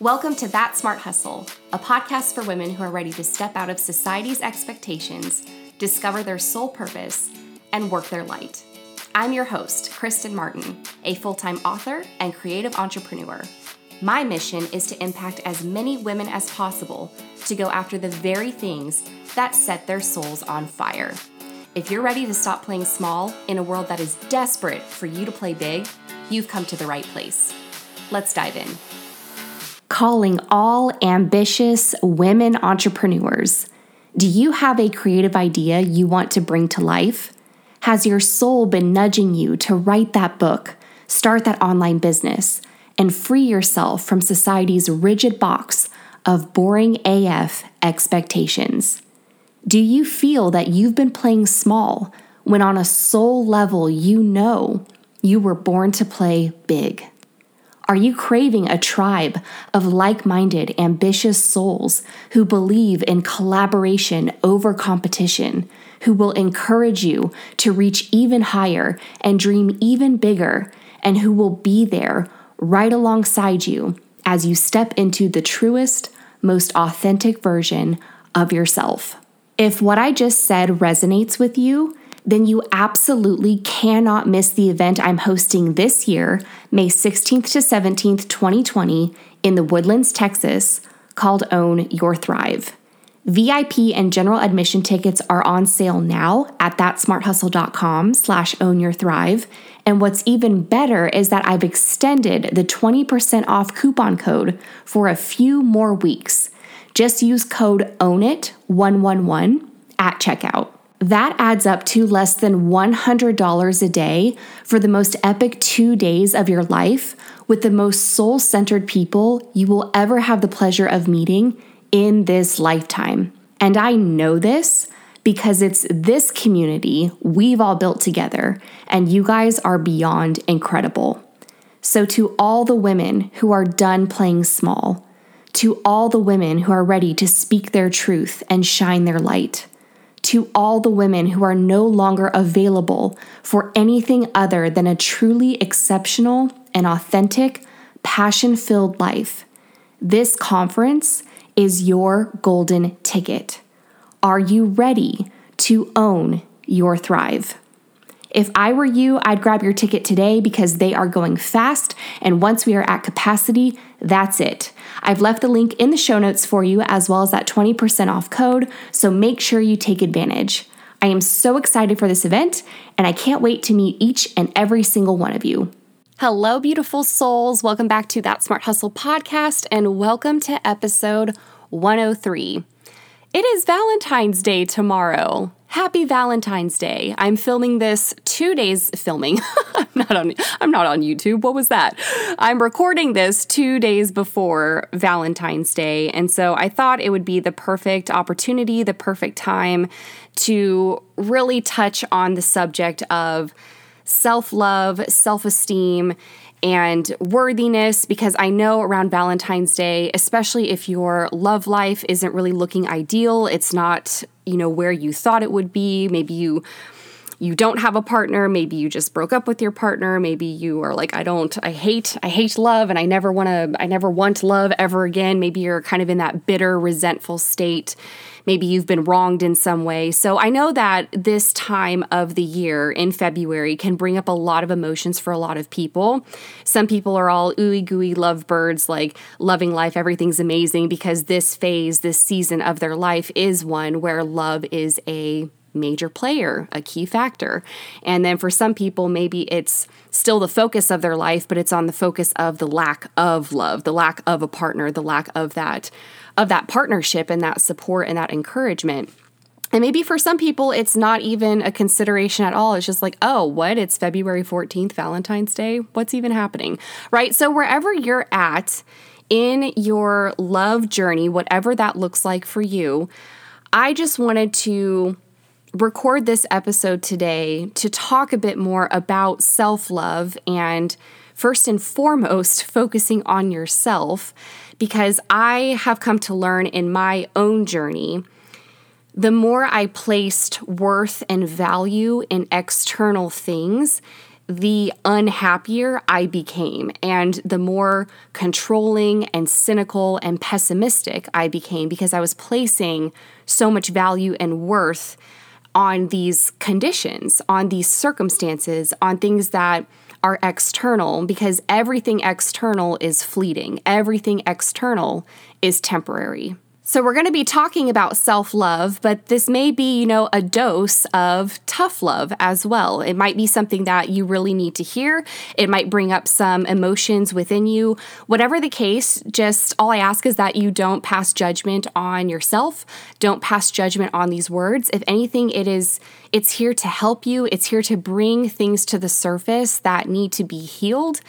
Welcome to That Smart Hustle, a podcast for women who are ready to step out of society's expectations, discover their sole purpose, and work their light. I'm your host, Kristen Martin, a full time author and creative entrepreneur. My mission is to impact as many women as possible to go after the very things that set their souls on fire. If you're ready to stop playing small in a world that is desperate for you to play big, you've come to the right place. Let's dive in calling all ambitious women entrepreneurs. Do you have a creative idea you want to bring to life? Has your soul been nudging you to write that book, start that online business, and free yourself from society's rigid box of boring AF expectations? Do you feel that you've been playing small when on a soul level you know you were born to play big? Are you craving a tribe of like minded, ambitious souls who believe in collaboration over competition, who will encourage you to reach even higher and dream even bigger, and who will be there right alongside you as you step into the truest, most authentic version of yourself? If what I just said resonates with you, then you absolutely cannot miss the event I'm hosting this year, May 16th to 17th, 2020, in the Woodlands, Texas, called Own Your Thrive. VIP and general admission tickets are on sale now at thatsmarthustle.com slash own your thrive. And what's even better is that I've extended the 20% off coupon code for a few more weeks. Just use code OWNIT111 at checkout. That adds up to less than $100 a day for the most epic two days of your life with the most soul centered people you will ever have the pleasure of meeting in this lifetime. And I know this because it's this community we've all built together, and you guys are beyond incredible. So, to all the women who are done playing small, to all the women who are ready to speak their truth and shine their light, to all the women who are no longer available for anything other than a truly exceptional and authentic, passion filled life. This conference is your golden ticket. Are you ready to own your thrive? If I were you, I'd grab your ticket today because they are going fast. And once we are at capacity, that's it. I've left the link in the show notes for you, as well as that 20% off code. So make sure you take advantage. I am so excited for this event, and I can't wait to meet each and every single one of you. Hello, beautiful souls. Welcome back to That Smart Hustle podcast, and welcome to episode 103. It is Valentine's Day tomorrow. Happy Valentine's Day. I'm filming this 2 days filming. I'm not on I'm not on YouTube. What was that? I'm recording this 2 days before Valentine's Day, and so I thought it would be the perfect opportunity, the perfect time to really touch on the subject of self-love, self-esteem, and worthiness because I know around Valentine's Day, especially if your love life isn't really looking ideal, it's not, you know, where you thought it would be. Maybe you you don't have a partner, maybe you just broke up with your partner, maybe you are like I don't I hate I hate love and I never want to I never want love ever again. Maybe you're kind of in that bitter, resentful state maybe you've been wronged in some way. So I know that this time of the year in February can bring up a lot of emotions for a lot of people. Some people are all ooey gooey lovebirds, like loving life, everything's amazing because this phase, this season of their life is one where love is a major player, a key factor. And then for some people, maybe it's still the focus of their life, but it's on the focus of the lack of love, the lack of a partner, the lack of that of that partnership and that support and that encouragement. And maybe for some people, it's not even a consideration at all. It's just like, oh, what? It's February 14th, Valentine's Day. What's even happening? Right? So, wherever you're at in your love journey, whatever that looks like for you, I just wanted to record this episode today to talk a bit more about self love and first and foremost, focusing on yourself because I have come to learn in my own journey the more I placed worth and value in external things, the unhappier I became, and the more controlling and cynical and pessimistic I became because I was placing so much value and worth on these conditions, on these circumstances, on things that are external, because everything external is fleeting, everything external is temporary. So, we're going to be talking about self love, but this may be, you know, a dose of tough love as well. It might be something that you really need to hear. It might bring up some emotions within you. Whatever the case, just all I ask is that you don't pass judgment on yourself. Don't pass judgment on these words. If anything, it is it's here to help you. It's here to bring things to the surface that need to be healed.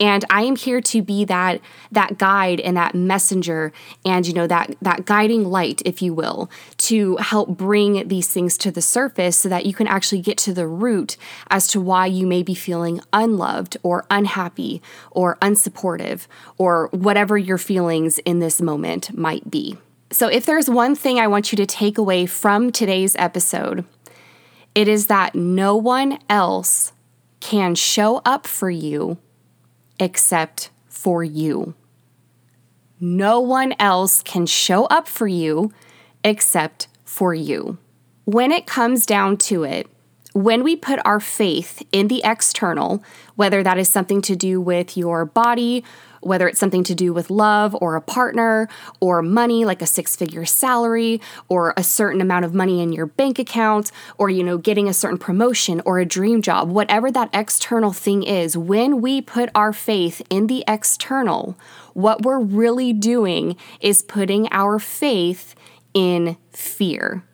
And I am here to be that that guide and that messenger and you know that that guiding light if you will to help bring these things to the surface so that you can actually get to the root as to why you may be feeling unloved or unhappy or unsupportive or whatever your feelings in this moment might be. So, if there's one thing I want you to take away from today's episode, it is that no one else can show up for you except for you. No one else can show up for you except for you. When it comes down to it, when we put our faith in the external, whether that is something to do with your body whether it's something to do with love or a partner or money, like a six figure salary or a certain amount of money in your bank account or, you know, getting a certain promotion or a dream job, whatever that external thing is, when we put our faith in the external, what we're really doing is putting our faith in fear.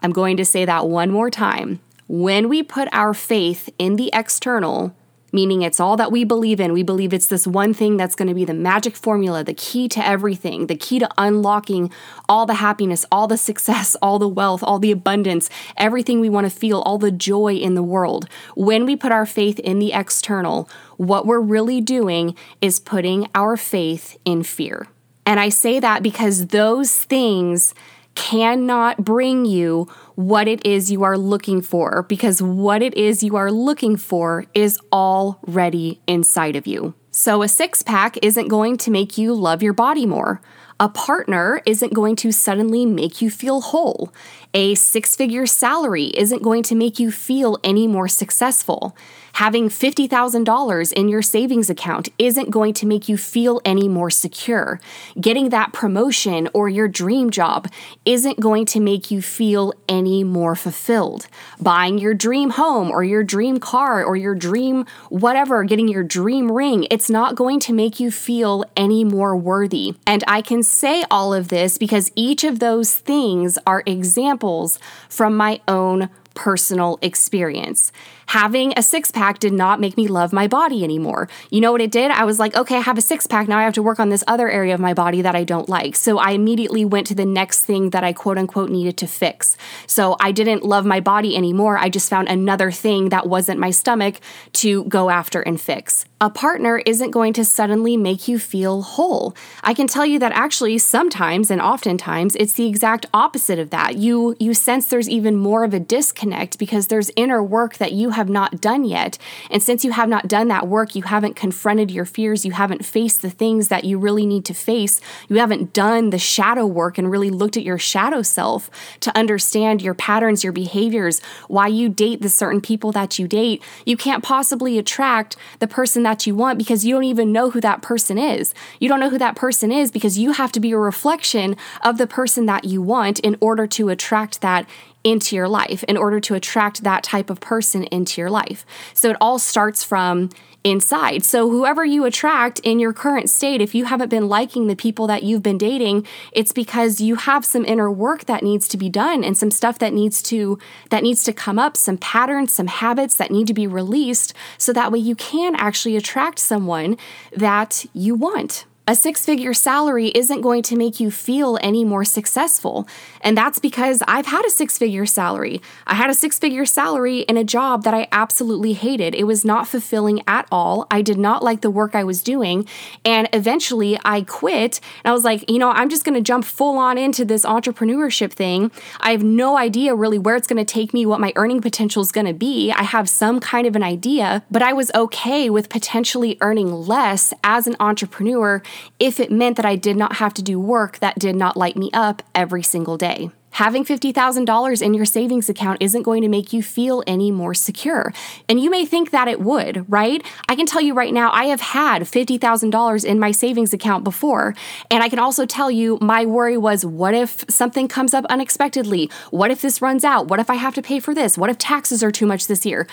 I'm going to say that one more time. When we put our faith in the external, meaning it's all that we believe in. We believe it's this one thing that's going to be the magic formula, the key to everything, the key to unlocking all the happiness, all the success, all the wealth, all the abundance, everything we want to feel, all the joy in the world. When we put our faith in the external, what we're really doing is putting our faith in fear. And I say that because those things cannot bring you what it is you are looking for because what it is you are looking for is already inside of you. So, a six pack isn't going to make you love your body more. A partner isn't going to suddenly make you feel whole. A six figure salary isn't going to make you feel any more successful. Having $50,000 in your savings account isn't going to make you feel any more secure. Getting that promotion or your dream job isn't going to make you feel any more fulfilled. Buying your dream home or your dream car or your dream whatever, getting your dream ring, it's not going to make you feel any more worthy. And I can say all of this because each of those things are examples from my own personal experience. Having a six pack did not make me love my body anymore. You know what it did? I was like, okay, I have a six pack. Now I have to work on this other area of my body that I don't like. So I immediately went to the next thing that I quote unquote needed to fix. So I didn't love my body anymore. I just found another thing that wasn't my stomach to go after and fix. A partner isn't going to suddenly make you feel whole. I can tell you that actually sometimes and oftentimes it's the exact opposite of that. You you sense there's even more of a disconnect because there's inner work that you have not done yet. And since you have not done that work, you haven't confronted your fears, you haven't faced the things that you really need to face, you haven't done the shadow work and really looked at your shadow self to understand your patterns, your behaviors, why you date the certain people that you date, you can't possibly attract the person that you want because you don't even know who that person is. You don't know who that person is because you have to be a reflection of the person that you want in order to attract that into your life in order to attract that type of person into your life. So it all starts from inside. So whoever you attract in your current state, if you haven't been liking the people that you've been dating, it's because you have some inner work that needs to be done and some stuff that needs to that needs to come up, some patterns, some habits that need to be released so that way you can actually attract someone that you want. A six figure salary isn't going to make you feel any more successful. And that's because I've had a six figure salary. I had a six figure salary in a job that I absolutely hated. It was not fulfilling at all. I did not like the work I was doing. And eventually I quit. And I was like, you know, I'm just going to jump full on into this entrepreneurship thing. I have no idea really where it's going to take me, what my earning potential is going to be. I have some kind of an idea, but I was okay with potentially earning less as an entrepreneur if it meant that I did not have to do work that did not light me up every single day. Having $50,000 in your savings account isn't going to make you feel any more secure. And you may think that it would, right? I can tell you right now, I have had $50,000 in my savings account before. And I can also tell you, my worry was what if something comes up unexpectedly? What if this runs out? What if I have to pay for this? What if taxes are too much this year?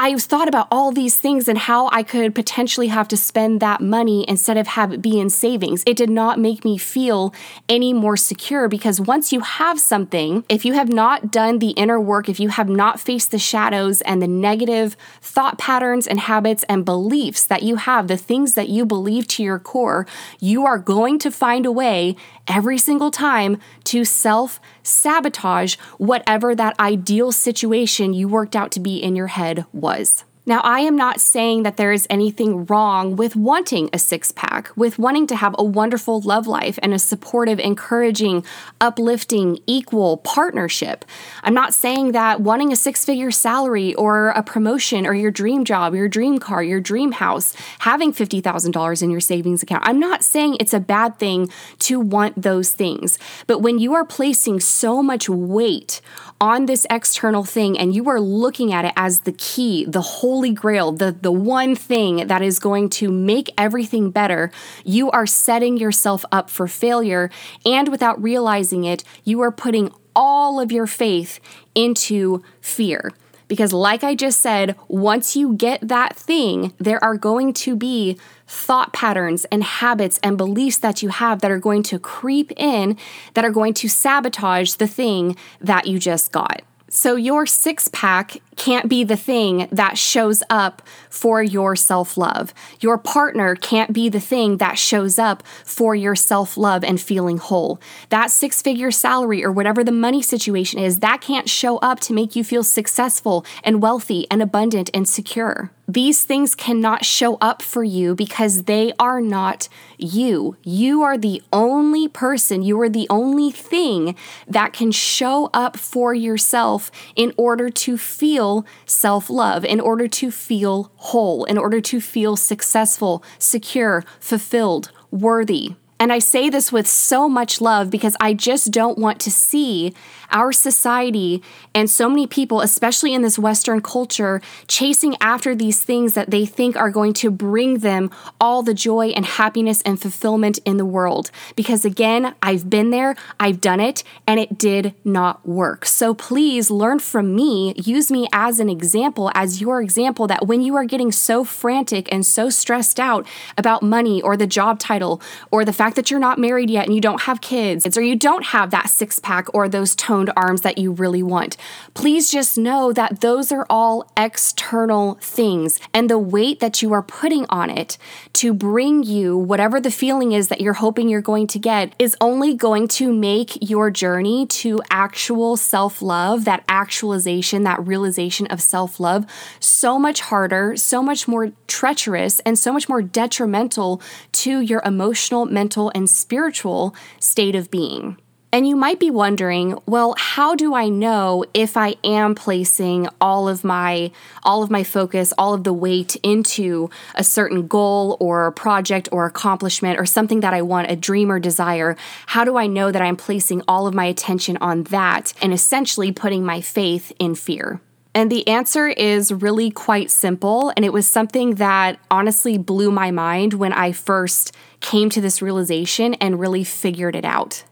I thought about all these things and how I could potentially have to spend that money instead of have it be in savings. It did not make me feel any more secure because once you have something, if you have not done the inner work, if you have not faced the shadows and the negative thought patterns and habits and beliefs that you have, the things that you believe to your core, you are going to find a way every single time to self sabotage whatever that ideal situation you worked out to be in your head was. Now, I am not saying that there is anything wrong with wanting a six pack, with wanting to have a wonderful love life and a supportive, encouraging, uplifting, equal partnership. I'm not saying that wanting a six figure salary or a promotion or your dream job, your dream car, your dream house, having $50,000 in your savings account, I'm not saying it's a bad thing to want those things. But when you are placing so much weight on this external thing and you are looking at it as the key, the holy grail, the, the one thing that is going to make everything better, you are setting yourself up for failure. And without realizing it, you are putting all of your faith into fear. Because, like I just said, once you get that thing, there are going to be thought patterns and habits and beliefs that you have that are going to creep in, that are going to sabotage the thing that you just got. So, your six pack can't be the thing that shows up for your self love. Your partner can't be the thing that shows up for your self love and feeling whole. That six figure salary or whatever the money situation is, that can't show up to make you feel successful and wealthy and abundant and secure. These things cannot show up for you because they are not you. You are the only person, you are the only thing that can show up for yourself in order to feel self love, in order to feel whole, in order to feel successful, secure, fulfilled, worthy. And I say this with so much love because I just don't want to see our society and so many people, especially in this Western culture, chasing after these things that they think are going to bring them all the joy and happiness and fulfillment in the world. Because again, I've been there, I've done it, and it did not work. So please learn from me, use me as an example, as your example, that when you are getting so frantic and so stressed out about money or the job title or the fact that you're not married yet and you don't have kids, or you don't have that six pack or those toned arms that you really want. Please just know that those are all external things, and the weight that you are putting on it to bring you whatever the feeling is that you're hoping you're going to get is only going to make your journey to actual self love, that actualization, that realization of self love, so much harder, so much more treacherous, and so much more detrimental to your emotional, mental, and spiritual state of being. And you might be wondering, well, how do I know if I am placing all of my all of my focus, all of the weight into a certain goal or project or accomplishment or something that I want, a dream or desire? How do I know that I'm placing all of my attention on that and essentially putting my faith in fear? And the answer is really quite simple. And it was something that honestly blew my mind when I first came to this realization and really figured it out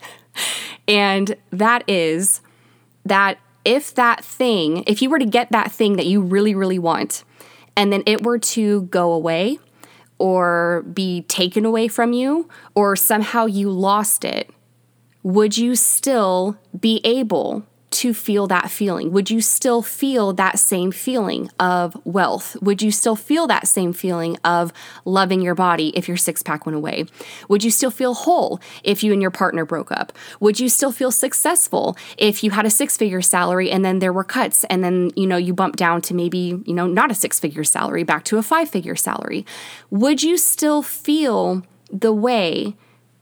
and that is that if that thing, if you were to get that thing that you really, really want, and then it were to go away or be taken away from you, or somehow you lost it, would you still be able to feel that feeling? Would you still feel that same feeling of wealth? Would you still feel that same feeling of loving your body if your six pack went away? Would you still feel whole if you and your partner broke up? Would you still feel successful if you had a six figure salary and then there were cuts and then, you know, you bumped down to maybe, you know, not a six figure salary back to a five figure salary? Would you still feel the way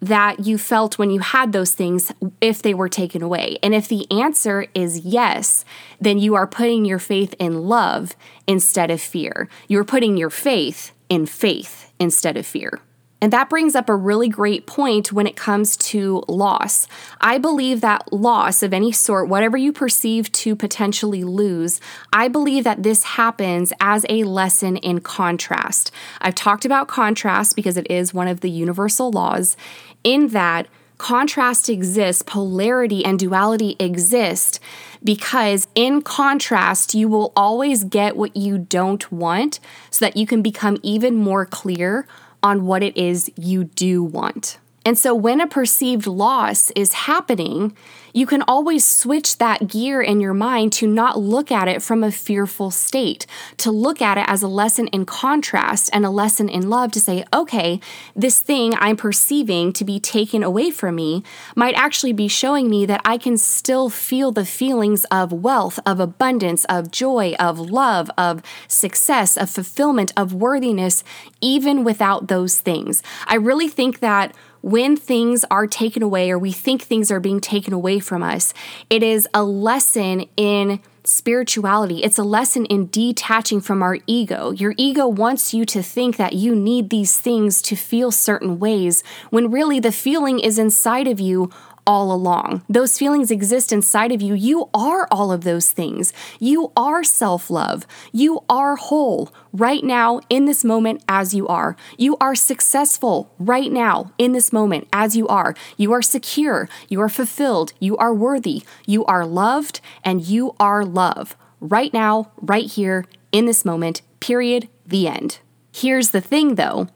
that you felt when you had those things if they were taken away? And if the answer is yes, then you are putting your faith in love instead of fear. You're putting your faith in faith instead of fear. And that brings up a really great point when it comes to loss. I believe that loss of any sort, whatever you perceive to potentially lose, I believe that this happens as a lesson in contrast. I've talked about contrast because it is one of the universal laws, in that contrast exists, polarity and duality exist because in contrast, you will always get what you don't want so that you can become even more clear on what it is you do want. And so when a perceived loss is happening, you can always switch that gear in your mind to not look at it from a fearful state, to look at it as a lesson in contrast and a lesson in love to say, okay, this thing I'm perceiving to be taken away from me might actually be showing me that I can still feel the feelings of wealth, of abundance, of joy, of love, of success, of fulfillment, of worthiness, even without those things. I really think that when things are taken away or we think things are being taken away from us, it is a lesson in spirituality. It's a lesson in detaching from our ego. Your ego wants you to think that you need these things to feel certain ways when really the feeling is inside of you all along. Those feelings exist inside of you. You are all of those things. You are self love. You are whole right now in this moment as you are. You are successful right now in this moment as you are. You are secure. You are fulfilled. You are worthy. You are loved and you are love right now, right here in this moment. Period. The end. Here's the thing though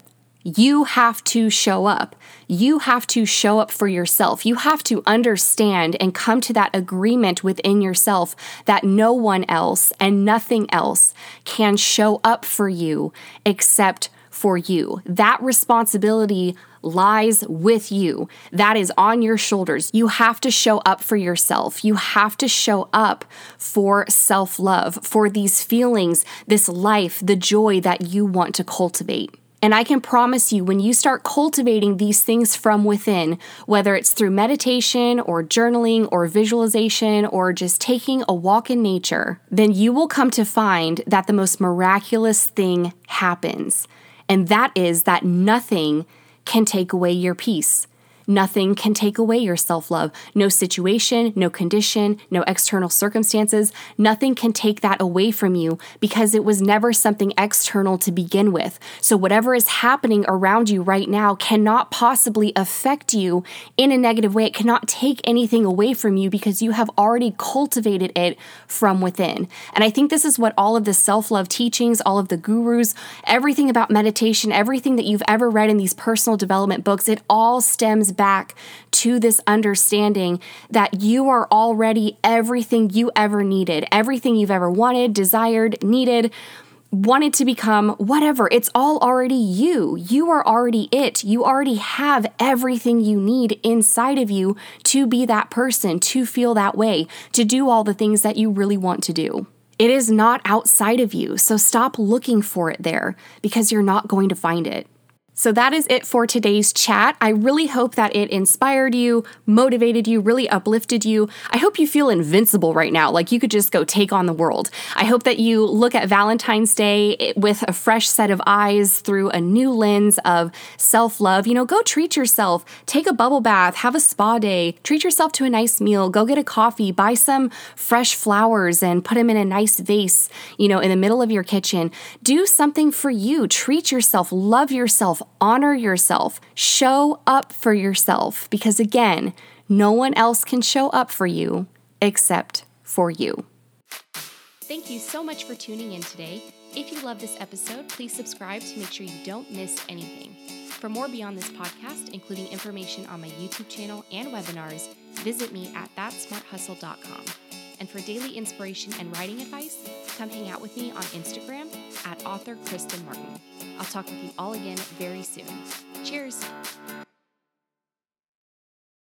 you have to show up. You have to show up for yourself. You have to understand and come to that agreement within yourself that no one else and nothing else can show up for you except for you. That responsibility lies with you. That is on your shoulders. You have to show up for yourself. You have to show up for self love, for these feelings, this life, the joy that you want to cultivate. And I can promise you, when you start cultivating these things from within, whether it's through meditation or journaling or visualization or just taking a walk in nature, then you will come to find that the most miraculous thing happens. And that is that nothing can take away your peace. Nothing can take away your self love. No situation, no condition, no external circumstances, nothing can take that away from you because it was never something external to begin with. So, whatever is happening around you right now cannot possibly affect you in a negative way. It cannot take anything away from you because you have already cultivated it from within. And I think this is what all of the self love teachings, all of the gurus, everything about meditation, everything that you've ever read in these personal development books, it all stems back to this understanding that you are already everything you ever needed, everything you've ever wanted, desired, needed wanted to become whatever. It's all already you. You are already it. You already have everything you need inside of you to be that person, to feel that way, to do all the things that you really want to do. It is not outside of you. So stop looking for it there because you're not going to find it. So that is it for today's chat. I really hope that it inspired you, motivated you, really uplifted you. I hope you feel invincible right now, like you could just go take on the world. I hope that you look at Valentine's Day with a fresh set of eyes through a new lens of self love. You know, go treat yourself, take a bubble bath, have a spa day, treat yourself to a nice meal, go get a coffee, buy some fresh flowers and put them in a nice vase, you know, in the middle of your kitchen. Do something for you, treat yourself, love yourself honor yourself, show up for yourself, because again, no one else can show up for you except for you. Thank you so much for tuning in today. If you love this episode, please subscribe to make sure you don't miss anything. For more beyond this podcast, including information on my YouTube channel and webinars, visit me at thatsmarthustle.com. And for daily inspiration and writing advice, come hang out with me on Instagram at author Kristen Martin. I'll talk with you all again very soon. Cheers!